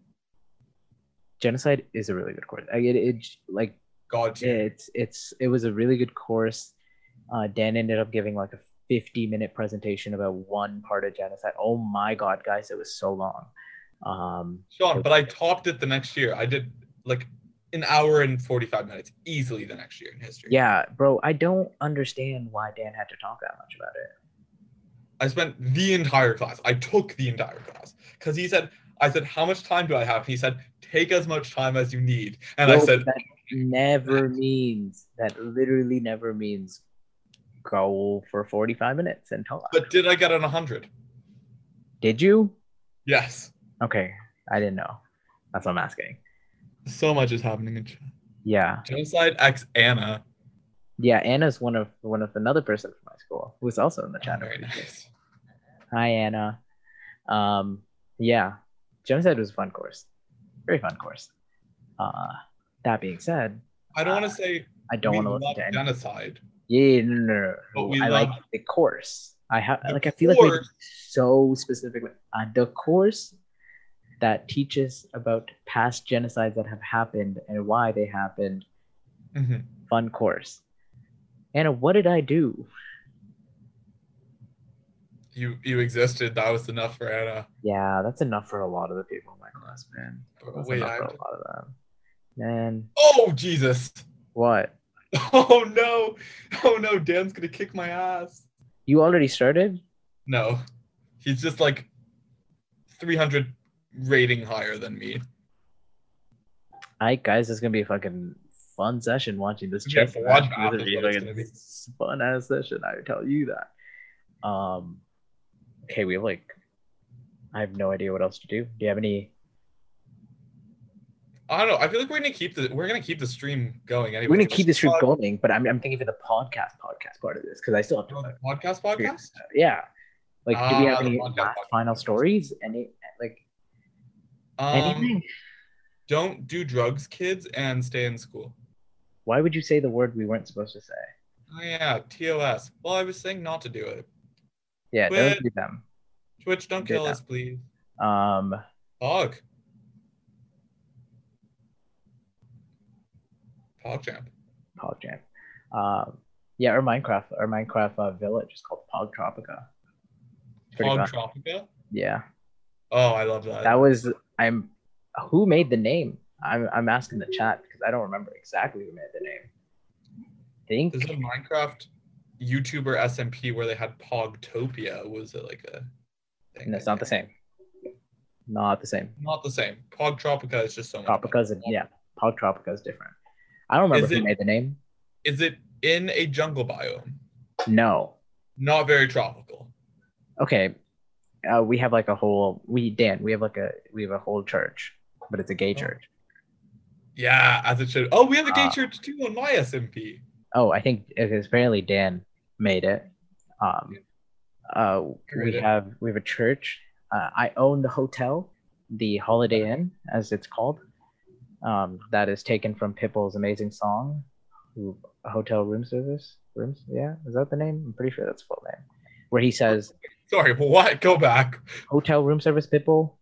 genocide is a really good course. I it, it like God, it's it's it was a really good course. Uh, Dan ended up giving like a 50 minute presentation about one part of genocide. Oh my god, guys, it was so long. Um, Sean, but I topped it the next year. I did like an hour and 45 minutes easily the next year in history. yeah, bro, I don't understand why Dan had to talk that much about it. I spent the entire class. I took the entire class because he said, I said, how much time do I have? And He said, take as much time as you need. And I said, that never means that literally never means go for 45 minutes and talk. but did I get an 100? Did you? Yes. Okay, I didn't know. That's what I'm asking. So much is happening in chat. Yeah. Genocide X Anna. Yeah, Anna's one of one of another person from my school who's also in the chat. Very nice. Hi Anna. Um yeah. Genocide was a fun course. Very fun course. Uh that being said, I don't want Uh, to say I don't want to love to any genocide. Yeah, no, no, no, I like the course. I have like I feel like course- so specifically uh, the course that teaches about past genocides that have happened and why they happened. Mhm. Fun course. Anna, what did I do? You you existed. That was enough for Anna. Yeah, that's enough for a lot of the people in my class, man. That's wait, enough I for a lot of them. Man, Oh Jesus! what? Oh no! Oh no! Dan's gonna kick my ass. You already started? No, he's just like 300 rating higher than me. Alright, guys, it's gonna be a fucking fun session watching this Yeah, bloodbath match. It's gonna be what it's fucking gonna be. fun ass session. I tell you that. Um, okay, we have like, I have no idea what else to do. Do you have any? I don't know. I feel like we're gonna keep the we're gonna keep the stream going anyway. We're gonna keep the stream going, but I'm, I'm thinking for the podcast podcast part of this because I still have to. Oh, the podcast podcast. yeah. Like, do we Ah, have the any podcast, last podcast. final stories? Any like Um, anything? don't do drugs, kids, and stay in school. Why would you say the word we weren't supposed to say? Oh yeah, TOS. Well, I was saying not to do it. Yeah, Quit. don't do them. Twitch, don't Did kill that. us, please. Um, Pog. PogChamp. PogChamp. Um, yeah, our Minecraft, our Minecraft uh, village is called Pog Tropica. Pog fun. Tropica. Yeah, Oh, I love that. that was. I'm. Who made the name? I'm. I'm asking the chat because I don't remember exactly who made the name. I think There's a Minecraft YouTuber SMP where they had Pogtopia. Was it like a thing? no, it's not the same. Not the same. Not the same. Pog Tropica is just so much. Tropica is yeah. Pog Tropica is different. I don't remember Is who it- made the name. Is it in a jungle biome? No. Not very tropical. Okay. Uh, we have like a whole. We Dan. We have like a. We have a whole church, but it's a gay Oh. church. Yeah, as it should. Oh, we have a gay Ah. church too on my SMP. Oh, I think because apparently Dan made it. Um, uh, we have we have a church. Uh, I own the hotel, the Holiday Inn, as it's called. Um, that is taken from Pitbull's amazing song, "Hotel Room Service." Rooms, yeah, is that the name? I'm pretty sure that's full name. Where he says, Sorry, what? Go back. Hotel room service pitbull.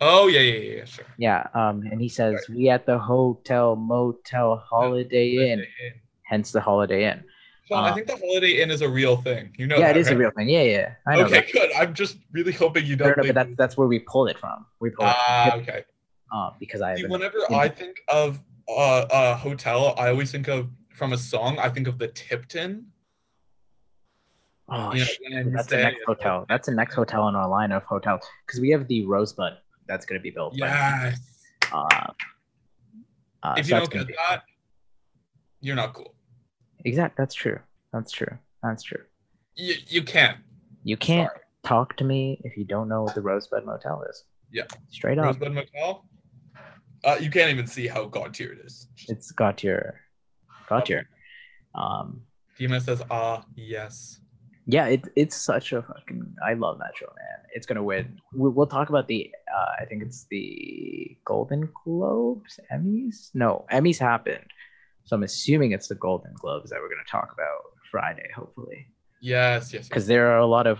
Oh yeah, yeah, yeah, yeah, sure. Yeah. Um, and he says we at the hotel, motel, Holiday Inn, hence the Holiday Inn. Uh, I think the Holiday Inn is a real thing. You know yeah, that, it is a real thing. Yeah, yeah. I know. Okay, that. good. I'm just really hoping you don't. no, think- but that's that's where we pulled it from. We pulled it Ah, from, okay. Uh, because I See, whenever. I think of uh, a hotel, I always think of from a song. I think of the Tipton. oh you know, shit, that's the next hotel. That's the next hotel in our line of hotels because we have the Rosebud that's going to be built. by- Yes. Uh, uh, if so you don't get that, you're not cool. exact, that's true. That's true. That's true. You you can't. You can't Sorry. talk to me if you don't know what the Rosebud Motel is. Yeah. straight up. Rosebud Motel. Uh, you can't even see how god tier it is. It's got your, got your. Um, Dima says, "Ah, yes." yeah, it, it's such a fucking. I love that show, man. It's gonna win. We, we'll talk about the. Uh, I think it's the Golden Globes, Emmys. No, Emmys happened, so I'm assuming it's the Golden Globes that we're gonna talk about Friday, hopefully, Yes, yes. because there are a lot of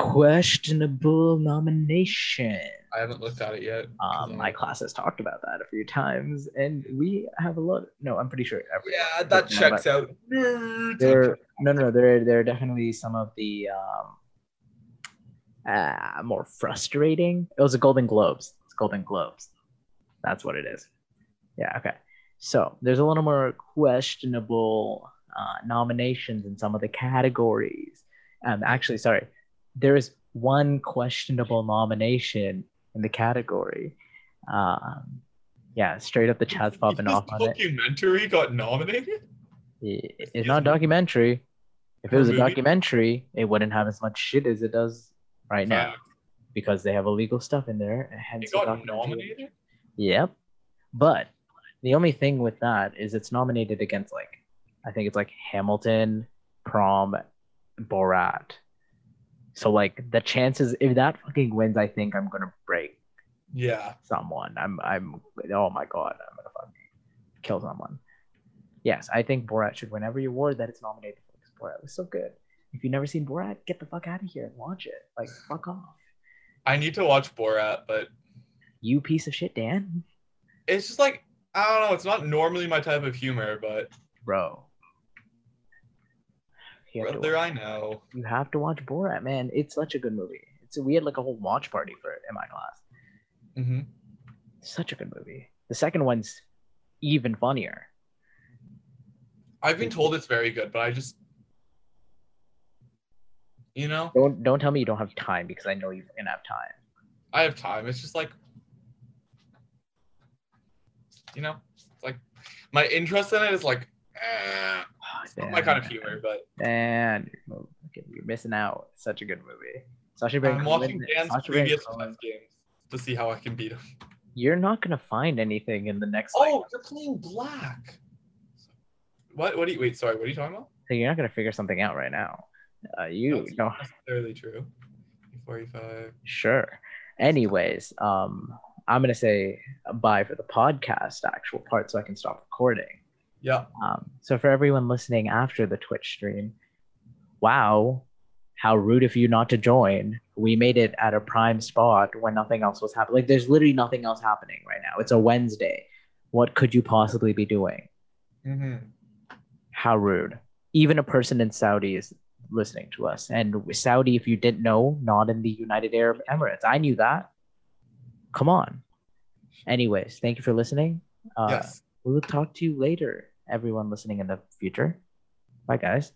questionable nomination. I haven't looked at it yet. Um, my class has talked about that a few times, and we have a lot. No, I'm pretty sure. Every, yeah, that checks out. There, no, no, no. There, there are definitely some of the um, uh, more frustrating. It was the Golden Globes. It's Golden Globes. That's what it is. Yeah. Okay. So there's a little more questionable uh, nominations in some of the categories. Um, actually, sorry, there is one questionable nomination in the category. Um, yeah, straight up the chat's popping off on it. documentary got nominated. It- It's not a documentary. If it was a movie? documentary, it wouldn't have as much shit as it does right now Fact. because they have illegal stuff in there. Hence It got nominated. Yep. But the only thing with that is it's nominated against like I think it's like Hamilton, Prom, Borat. So like the chances if that fucking wins, I think I'm gonna break Yeah. someone. I'm I'm oh my god, I'm gonna fucking kill someone. Yes, I think Borat should win every award that it's nominated for. 'cause Borat was so good. If you've never seen Borat, get the fuck out of here and watch it. Like fuck off. I need to watch Borat, but You piece of shit, Dan. it's just like I don't know. It's not normally my type of humor, but Bro. You have, brother, I know. you have to watch Borat, man. It's such a good movie. It's we had like a whole watch party for it in my class. hmm Such a good movie. The second one's even funnier. I've been told it's very good, but I just, you know, Don't don't tell me you don't have time because I know you're gonna have time. I have time. It's just like, you know, it's like my interest in it is like, eh, not my kind of humor, but Man, you're, you're missing out. Such a good movie. Sacha Baron I'm watching Dan's Baron previous games to see how I can beat him. You're not gonna find anything in the next. Like, Oh, you're playing black. What? What do you wait? Sorry, what are you talking about? so you're not gonna figure something out right now. Uh, you That's know, not necessarily true. Forty-five. sure. Anyways, um, I'm gonna say bye for the podcast actual part, so I can stop recording. Yeah. Um, so for everyone listening after the Twitch stream, wow, how rude of you not to join. We made it at a prime spot when nothing else was happening. Like there's literally nothing else happening right now. It's a Wednesday. What could you possibly be doing? Mm-hmm. How rude. Even a person in Saudi is listening to us. And Saudi, if you didn't know, not in the United Arab Emirates. I knew that. Come on. Anyways, thank you for listening. Uh, yes. we will talk to you later, everyone listening in the future. Bye, guys.